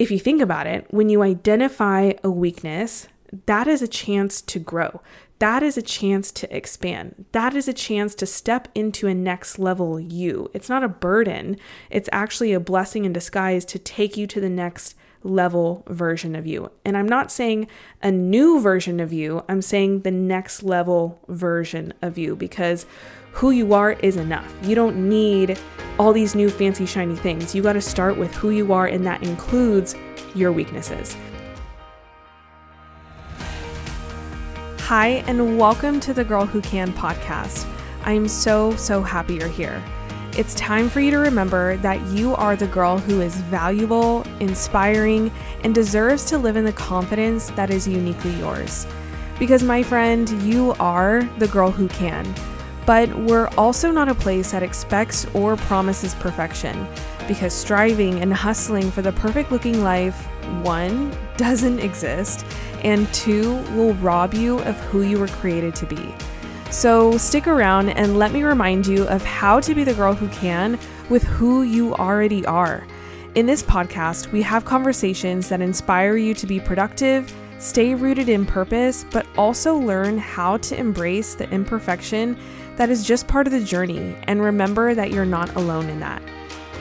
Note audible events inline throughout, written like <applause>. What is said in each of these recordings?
if you think about it, when you identify a weakness, that is a chance to grow. That is a chance to expand. That is a chance to step into a next level you. It's not a burden, it's actually a blessing in disguise to take you to the next level version of you. And I'm not saying a new version of you, I'm saying the next level version of you because who you are is enough. You don't need all these new fancy shiny things. You got to start with who you are, and that includes your weaknesses. Hi, and welcome to the Girl Who Can podcast. I'm so, so happy you're here. It's time for you to remember that you are the girl who is valuable, inspiring, and deserves to live in the confidence that is uniquely yours. Because, my friend, you are the girl who can. But we're also not a place that expects or promises perfection, because striving and hustling for the perfect looking life, one, doesn't exist, and two, will rob you of who you were created to be. So stick around and let me remind you of how to be the girl who can with who you already are. In this podcast, we have conversations that inspire you to be productive, stay rooted in purpose, but also learn how to embrace the imperfection that is just part of the journey and remember that you're not alone in that.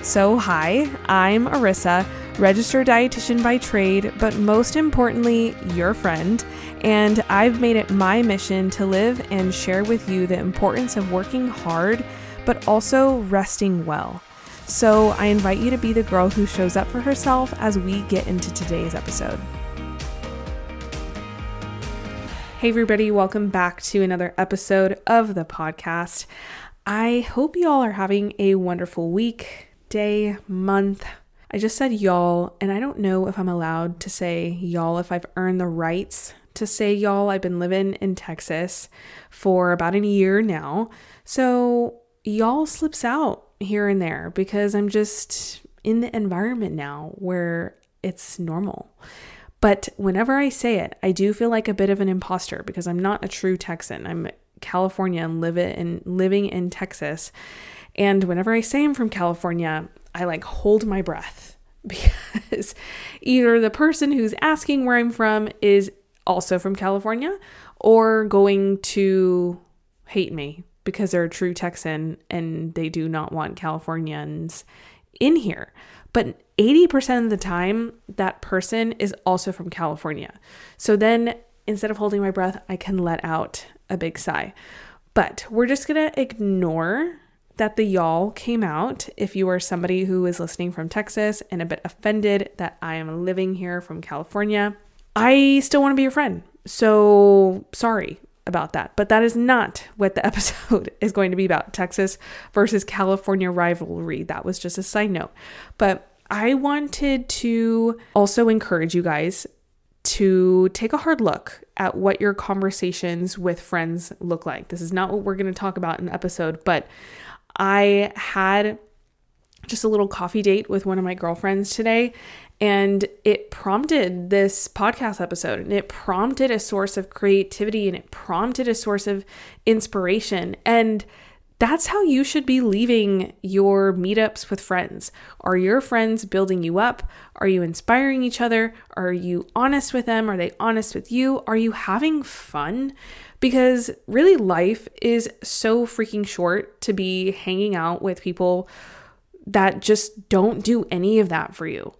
So, hi, I'm Arissa, registered dietitian by trade, but most importantly, your friend, and I've made it my mission to live and share with you the importance of working hard, but also resting well. So, I invite you to be the girl who shows up for herself as we get into today's episode. Hey, everybody, welcome back to another episode of the podcast. I hope you all are having a wonderful week, day, month. I just said y'all, and I don't know if I'm allowed to say y'all if I've earned the rights to say y'all. I've been living in Texas for about a year now. So y'all slips out here and there because I'm just in the environment now where it's normal. But whenever I say it, I do feel like a bit of an imposter because I'm not a true Texan. I'm California and live it in living in Texas. And whenever I say I'm from California, I like hold my breath <laughs> because either the person who's asking where I'm from is also from California or going to hate me because they're a true Texan and they do not want Californians in here. But 80% of the time, that person is also from California. So then instead of holding my breath, I can let out a big sigh. But we're just gonna ignore that the y'all came out if you are somebody who is listening from Texas and a bit offended that I am living here from California. I still wanna be your friend. So sorry about that. But that is not what the <laughs> episode is going to be about Texas versus California rivalry. That was just a side note. But I wanted to also encourage you guys to take a hard look at what your conversations with friends look like. This is not what we're going to talk about in the episode, but I had just a little coffee date with one of my girlfriends today, and it prompted this podcast episode and it prompted a source of creativity and it prompted a source of inspiration. And that's how you should be leaving your meetups with friends. Are your friends building you up? Are you inspiring each other? Are you honest with them? Are they honest with you? Are you having fun? Because really, life is so freaking short to be hanging out with people that just don't do any of that for you.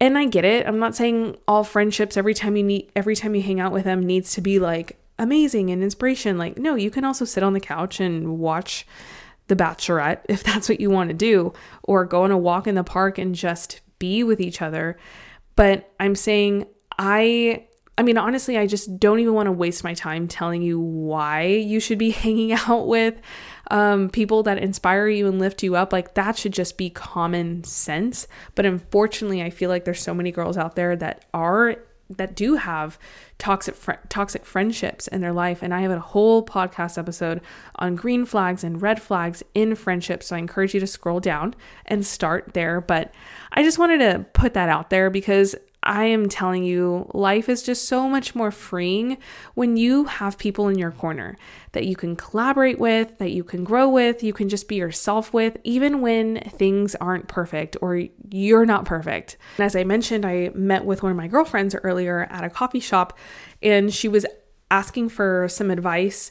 And I get it. I'm not saying all friendships every time you meet every time you hang out with them needs to be like amazing and inspiration. Like no, you can also sit on the couch and watch The Bachelorette if <laughs> that's what you want to do or go on a walk in the park and just be with each other. But I'm saying I I mean, honestly, I just don't even want to waste my time telling you why you should be <laughs> hanging out with um, people that inspire you and lift you up. Like, that should just be common sense. But unfortunately, I feel like there's so many girls out there that are that do have toxic fr- toxic friendships in their life. And I have a whole podcast episode on green flags and red flags in friendships. So I encourage you to scroll down and start there. But I just wanted to put that out there because I am telling you, life is just so much more freeing when you have people in your corner that you can collaborate with, that you can grow with, you can just be yourself with, even when things aren't perfect or you're not perfect. And as I mentioned, I met with one of my girlfriends earlier at a coffee shop, and she was asking for some advice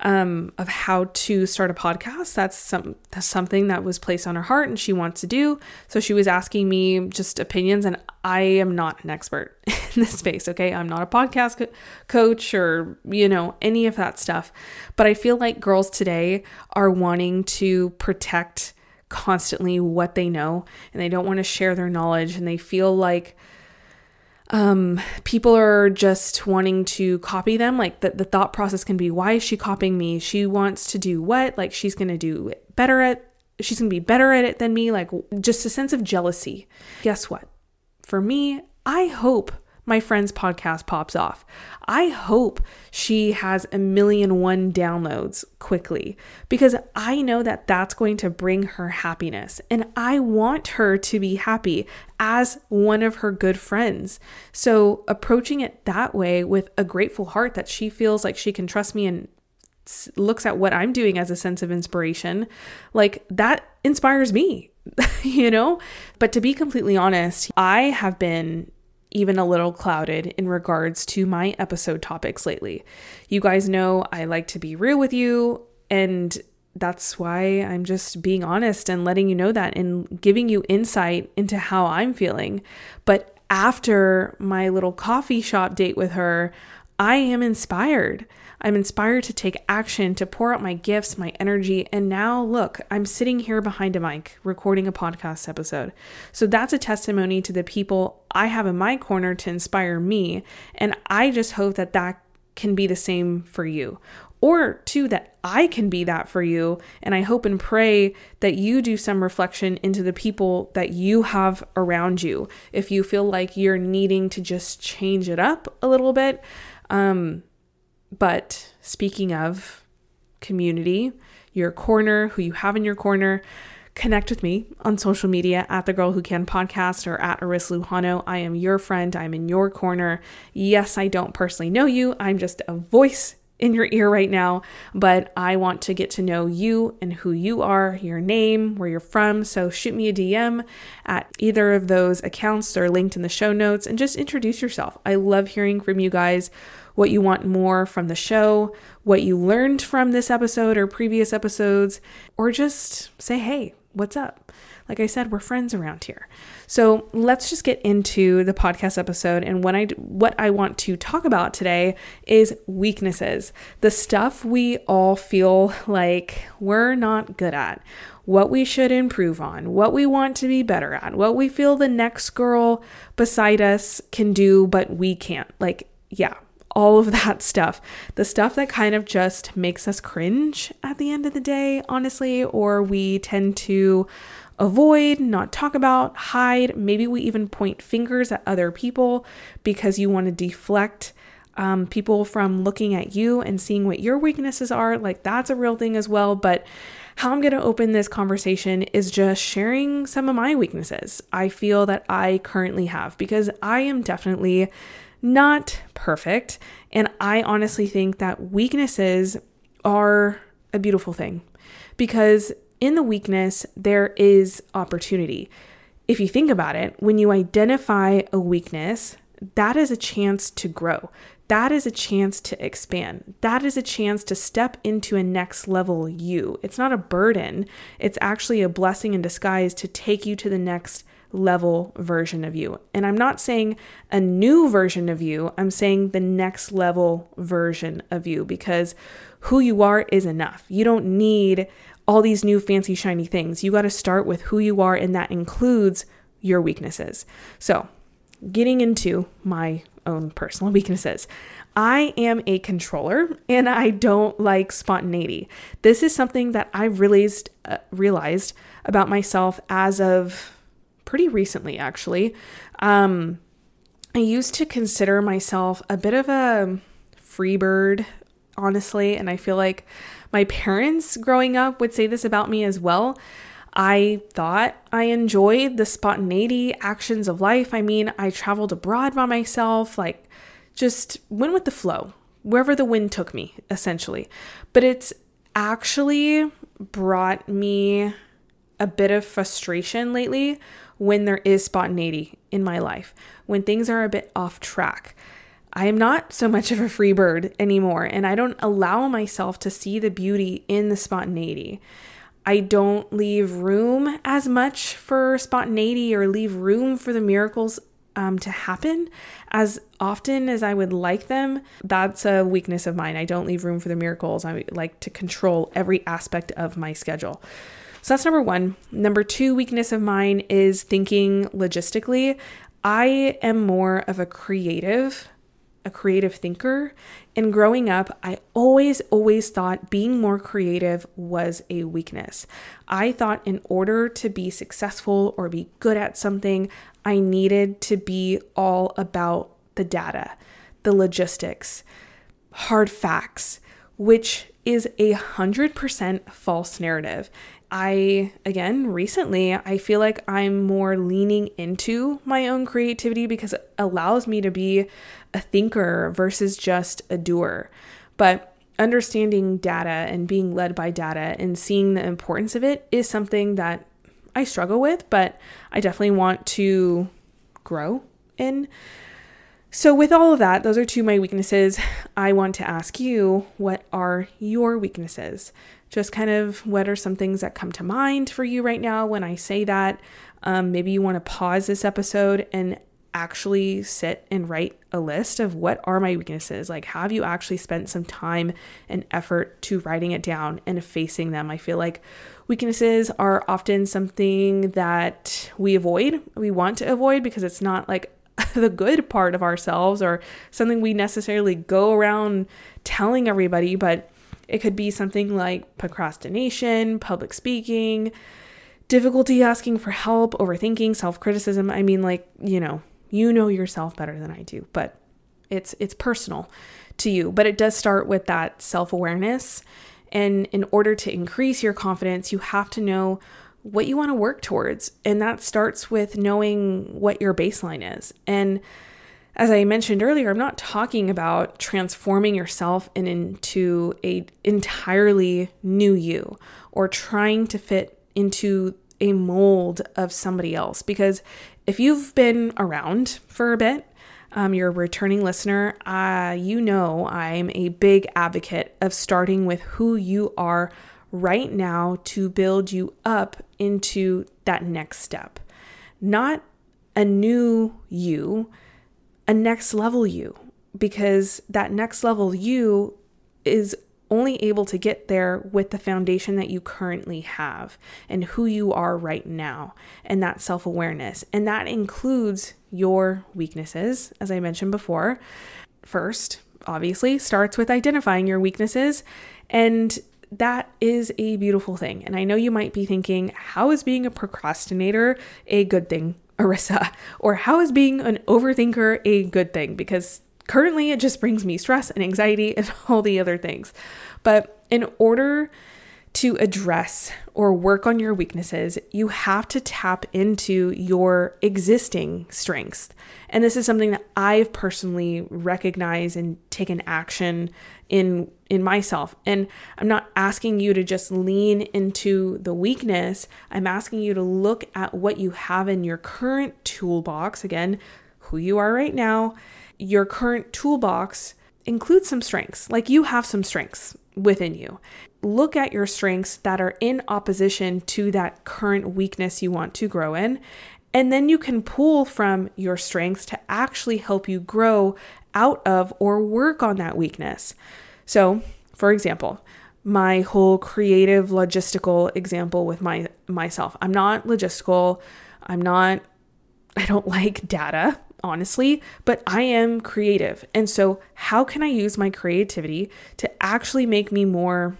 um, of how to start a podcast. That's some that's something that was placed on her heart and she wants to do. So she was asking me just opinions, and I am not an expert <laughs> in this space. Okay, I'm not a podcast co- coach or you know any of that stuff. But I feel like girls today are wanting to protect constantly what they know and they don't want to share their knowledge and they feel like um, people are just wanting to copy them. Like the, the thought process can be, why is she copying me? She wants to do what? Like she's going to do better at, she's going to be better at it than me. Like just a sense of jealousy. Guess what? For me, I hope my friend's podcast pops off. I hope she has a million one downloads quickly because I know that that's going to bring her happiness. And I want her to be happy as one of her good friends. So, approaching it that way with a grateful heart that she feels like she can trust me and looks at what I'm doing as a sense of inspiration, like that inspires me, <laughs> you know? But to be completely honest, I have been even a little clouded in regards to my episode topics lately. You guys know I like to be real with you, and that's why I'm just being honest and letting you know that and giving you insight into how I'm feeling. But after my little coffee shop date with her, I am inspired. I'm inspired to take action, to pour out my gifts, my energy. And now, look, I'm sitting here behind a mic recording a podcast episode. So that's a testimony to the people I have in my corner to inspire me. And I just hope that that can be the same for you. Or, two, that I can be that for you. And I hope and pray that you do some reflection into the people that you have around you. If you feel like you're needing to just change it up a little bit, um, but speaking of community, your corner, who you have in your corner, connect with me on social media at the Girl Who Can podcast or at Arissa Lujano. I am your friend. I'm in your corner. Yes, I don't personally know you. I'm just a voice in your ear right now, but I want to get to know you and who you are, your name, where you're from. So shoot me a DM at either of those accounts. They're linked in the show notes and just introduce yourself. I love hearing from you guys what you want more from the show, what you learned from this episode or previous episodes, or just say, hey, what's up? Like I said, we're friends around here. So let's just get into the podcast episode. And what I what I want to talk about today is weaknesses, the stuff we all feel like we're not good at, what we should improve on, what we want to be better at, what we feel the next girl beside us can do but we can't. Like, yeah, all of that <laughs> stuff. The stuff that kind of just makes us cringe at the end of the day, honestly, or we tend to avoid, not talk about, hide. Maybe we even point fingers at other people because you want to deflect um, people from looking at you and seeing what your weaknesses are. Like, that's a real thing as well. But how I'm going to open this conversation is just sharing some of my weaknesses I feel that I currently have because I am definitely not perfect. And I honestly think that weaknesses are a beautiful thing because in the weakness, there is opportunity. If you think about it, when you identify a weakness, that is a chance to grow. That is a chance to expand. That is a chance to step into a next level you. It's not a burden, it's actually a blessing in disguise to take you to the next level version of you. And I'm not saying a new version of you, I'm saying the next level version of you because who you are is enough. You don't need all these new fancy shiny things. You got to start with who you are, and that includes your weaknesses. So, getting into my own personal <laughs> weaknesses. I am a controller and I don't like spontaneity. This is something that I've realized uh, realized about myself as of pretty recently, actually. Um, I used to consider myself a bit of a free bird, honestly, and I feel like my parents growing up would say this about me as well. I thought I enjoyed the spontaneity actions of life. I mean, I traveled abroad by myself, like just went with the flow, wherever the wind took me, essentially. But it's actually brought me a bit of frustration lately when there is spontaneity in my life, when things are a bit off track. I am not so much of a free bird anymore, and I don't allow myself to see the beauty in the spontaneity. I don't leave room as much for spontaneity or leave room for the miracles um, to happen as often as I would like them. That's a weakness of mine. I don't leave room for the miracles. I like to control every aspect of my schedule. So that's number one. Number two weakness of mine is thinking logistically. I am more of a creative, a creative thinker. And growing up, I always, always thought being more creative was a weakness. I thought in order to be successful or be good at something, I needed to be all about the data, the logistics, hard facts, which is a hundred percent false narrative. I, again, recently, I feel like I'm more leaning into my own creativity because it allows me to be a thinker versus just a doer. But understanding data and being led by data and seeing the importance of it is something that I struggle with, but I definitely want to grow in. So, with all of that, those are two of my weaknesses. I want to ask you what are your weaknesses? Just kind of what are some things that come to mind for you right now when I say that? Um, maybe you want to pause this episode and actually sit and write a list of what are my weaknesses. Like, have you actually spent some time and effort to writing it down and facing them? I feel like weaknesses are often something that we avoid, we want to avoid because it's not like <laughs> the good part of ourselves or something we necessarily go around telling everybody, but it could be something like procrastination, public speaking, difficulty asking for help, overthinking, self-criticism. I mean like, you know, you know yourself better than I do, but it's it's personal to you, but it does start with that self-awareness. And in order to increase your confidence, you have to know what you want to work towards. And that starts with knowing what your baseline is. And as I mentioned earlier, I'm not talking about transforming yourself in, into a entirely new you or trying to fit into a mold of somebody else. Because if you've been around for a bit, um, you're a returning listener, uh, you know I'm a big advocate of starting with who you are right now to build you up into that next step. Not a new you, a next level you, because that next level you is only able to get there with the foundation that you currently have and who you are right now and that self awareness. And that includes your weaknesses, as I mentioned before. First, obviously, starts with identifying your weaknesses and that is a beautiful thing. And I know you might be thinking, how is being a procrastinator a good thing, Arissa? Or how is being an overthinker a good thing? Because currently it just brings me stress and anxiety and <laughs> all the other things. But in order to address or work on your weaknesses, you have to tap into your existing strengths. And this is something that I've personally recognized and taken action in in myself. And I'm not asking you to just lean into the weakness. I'm asking you to look at what you have in your current toolbox, again, who you are right now. Your current toolbox includes some strengths. Like you have some strengths within you. Look at your strengths that are in opposition to that current weakness you want to grow in. And then you can pull from your strengths to actually help you grow out of or work on that weakness. So, for example, my whole creative logistical example with my myself. I'm not logistical. I'm not <laughs> I don't like data honestly, but I am creative. And so, how can I use my creativity to actually make me more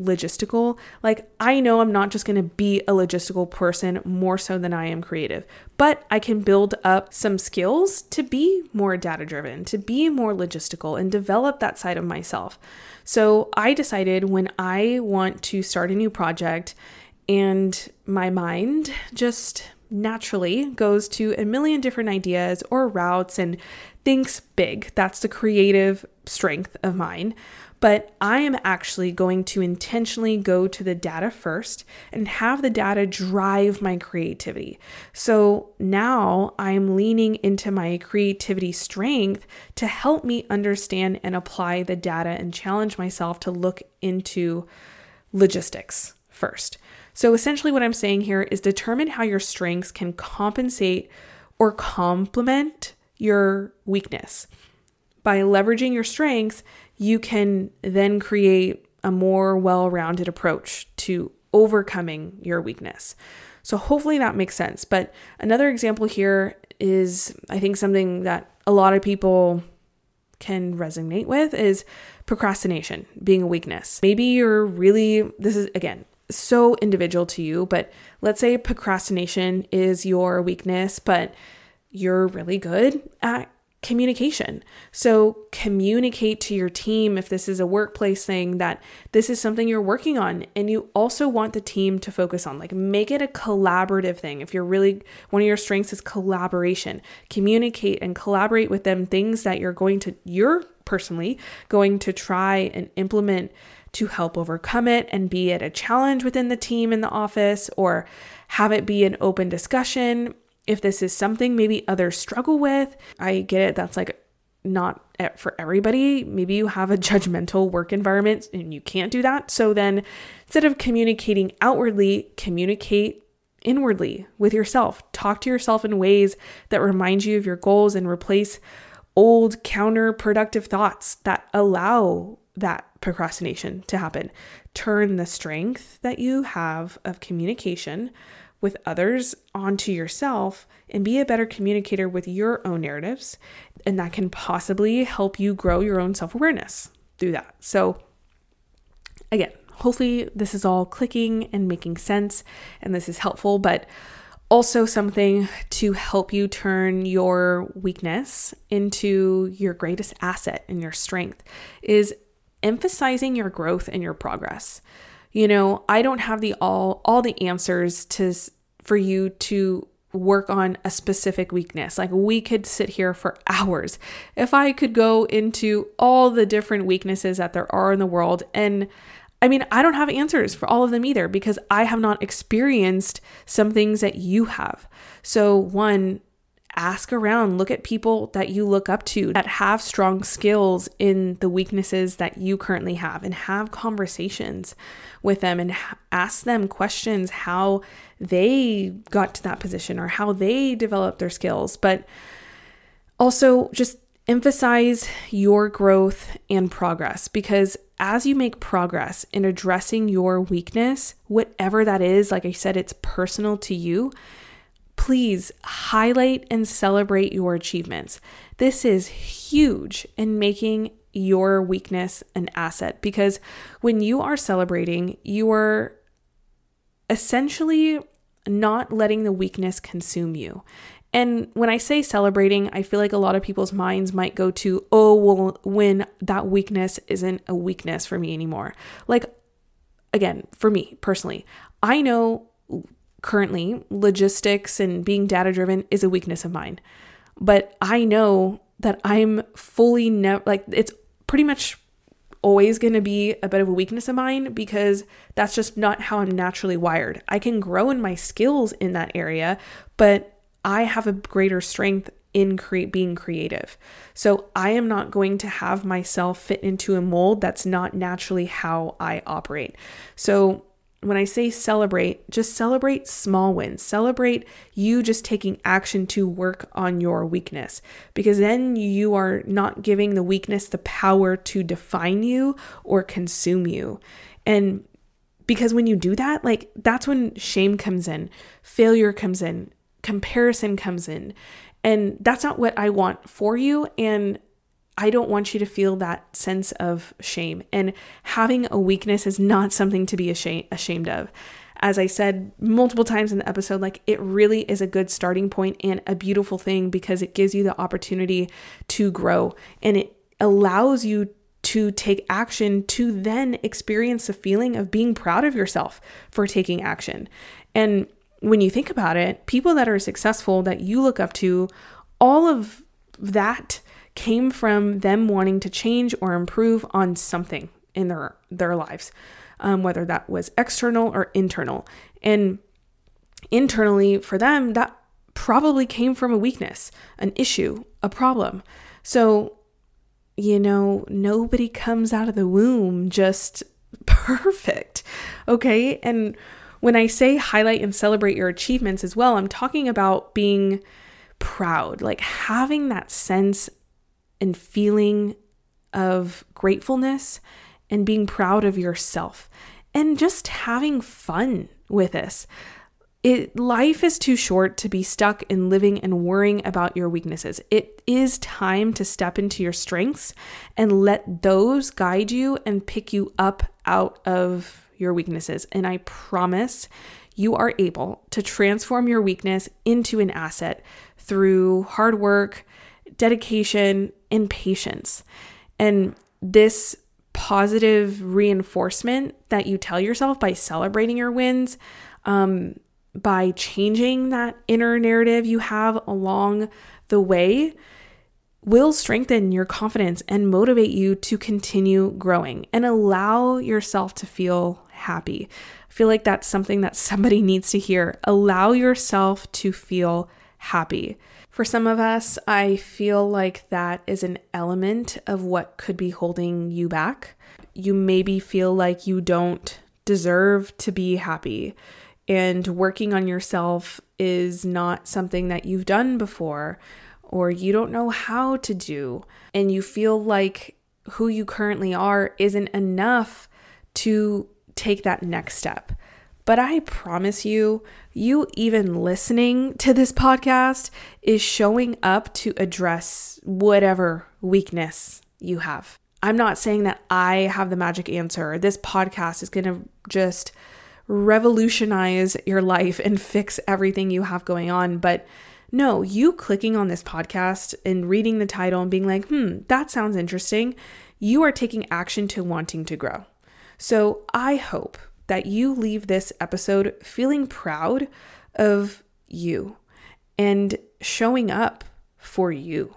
logistical? Like, I know I'm not just going to be a logistical person more so than I am creative, but I can build up some skills to be more data driven, to be more logistical, and develop that side of myself. So, I decided when I want to start a new project and my mind just naturally goes to a million different ideas or routes and thinks big. That's the creative strength of mine. But I am actually going to intentionally go to the data first and have the data drive my creativity. So now I'm leaning into my creativity strength to help me understand and apply the data and challenge myself to look into logistics first. So essentially, what I'm saying here is determine how your strengths can compensate or complement your weakness. By leveraging your strengths, you can then create a more well rounded approach to overcoming your weakness. So, hopefully, that makes sense. But another example here is I think something that a lot of people can resonate with is procrastination being a weakness. Maybe you're really, this is again, so individual to you, but let's say procrastination is your weakness, but you're really good at communication. So communicate to your team if this is a workplace thing that this is something you're working on and you also want the team to focus on. Like make it a collaborative thing. If you're really one of your strengths is collaboration. Communicate and collaborate with them things that you're going to you're personally going to try and implement to help overcome it and be it a challenge within the team in the office or have it be an open discussion. If this is something maybe others struggle with, I get it. That's like not for everybody. Maybe you have a <laughs> judgmental work environment and you can't do that. So then instead of communicating outwardly, communicate inwardly with yourself. Talk to yourself in ways that remind you of your goals and replace old counterproductive thoughts that allow that procrastination to happen. Turn the strength that you have of communication with others onto yourself and be a better communicator with your own narratives. And that can possibly help you grow your own self awareness through that. So, again, hopefully this is all clicking and making sense and this is helpful, but also something to help you turn your weakness into your greatest asset and your strength is emphasizing your growth and your progress. You know, I don't have the all all the answers to for you to work on a specific weakness. Like we could sit here for hours. If I could go into all the different weaknesses that there are in the world and I mean, I don't have answers for all of them either because I have not experienced some things that you have. So, one, ask around, look at people that you look up to that have strong skills in the weaknesses that you currently have and have conversations with them and ask them questions how they got to that position or how they developed their skills. But also just emphasize your growth and progress because as you make progress in addressing your weakness, whatever that is, like I said, it's personal to you please highlight and celebrate your achievements. This is huge in making your weakness an asset because when you are celebrating, you are essentially not letting the weakness consume you. And when I say celebrating, I feel like a lot of people's minds might go to, oh, well, when that weakness isn't a weakness for me anymore. Like, again, for me personally, I know currently, logistics and being data driven is a weakness of mine. But I know that I'm fully never like it's pretty much always going to be a bit of a weakness of mine because that's just not how I'm naturally wired. I can grow in my skills in that area, but I have a greater strength in create being creative. So I am not going to have myself fit into a mold that's not naturally how I operate. So when I say celebrate, just celebrate small wins. Celebrate you just taking action to work on your weakness because then you are not giving the weakness the power to define you or consume you. And because when you do that, like that's when shame comes in, failure comes in, comparison comes in. And that's not what I want for you. And I don't want you to feel that sense of shame. And having a weakness is not something to be ashamed of. As I said multiple times in the episode, like it really is a good starting point and a beautiful thing because it gives you the opportunity to grow and it allows you to take action to then experience the feeling of being proud of yourself for taking action. And when you think about it, people that are successful that you look up to, all of that came from them wanting to change or improve on something in their their lives, um, whether that was external or internal. And internally, for them, that probably came from a weakness, an issue, a problem. So, you know, nobody comes out of the womb just <laughs> perfect. Okay. And when I say highlight and celebrate your achievements as well, I'm talking about being proud, like having that sense and feeling of gratefulness and being proud of yourself and just having fun with this. It, life is too short to be stuck in living and worrying about your weaknesses. It is time to step into your strengths and let those guide you and pick you up out of your weaknesses. And I promise you are able to transform your weakness into an asset through hard work, dedication, and patience. And this positive reinforcement that you tell yourself by celebrating your wins, um, by changing that inner narrative you have along the way will strengthen your confidence and motivate you to continue growing and allow yourself to feel happy. I feel like that's something that somebody <laughs> needs to hear. Allow yourself to feel happy. For some of us, I feel like that is an element of what could be holding you back. You maybe feel like you don't deserve to be happy and working on yourself is not something that you've done before or you don't know how to do, and you feel like who you currently are isn't enough to take that next step. But I promise you, you even listening to this podcast is showing up to address whatever weakness you have. I'm not saying that I have the magic answer. This podcast is going to just revolutionize your life and fix everything you have going on. But no, you clicking on this podcast and reading the title and being like, hmm, that sounds interesting, you are taking action to wanting to grow. So I hope that you leave this episode feeling proud of you and showing up for you.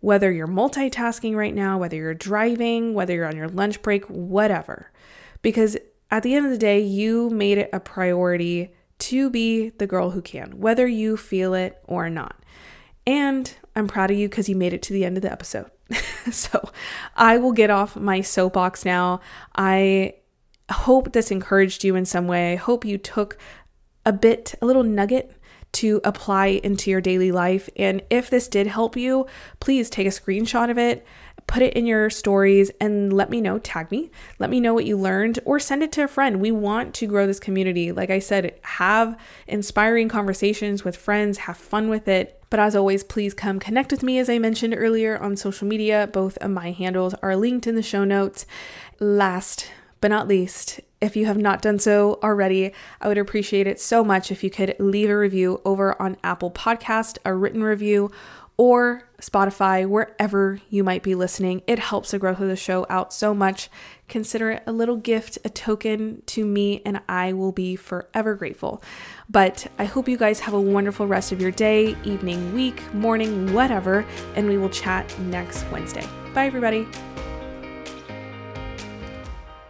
Whether you're multitasking right now, whether you're driving, whether you're on your lunch break, whatever. Because at the end of the day, you made it a priority to be the girl who can, whether you feel it or not. And I'm proud of you because you made it to the end of the episode. <laughs> so I will get off my soapbox now. I hope this encouraged you in some way. I hope you took a bit, a little nugget to apply into your daily life. And if this did help you, please take a screenshot of it put it in your stories and let me know, tag me, let me know what you learned, or send it to a friend. We want to grow this community. Like I said, have inspiring conversations with friends, have fun with it. But as always, please come connect with me, as I mentioned earlier, on social media. Both of my handles are linked in the show notes. Last but not least, if you have not done so already, I would appreciate it so much if you could leave a review over on Apple Podcast, a written review, or Spotify, wherever you might be listening. It helps the growth of the show out so much. Consider it a little gift, a token to me, and I will be forever grateful. But I hope you guys have a wonderful rest of your day, evening, week, morning, whatever, and we will chat next Wednesday. Bye, everybody.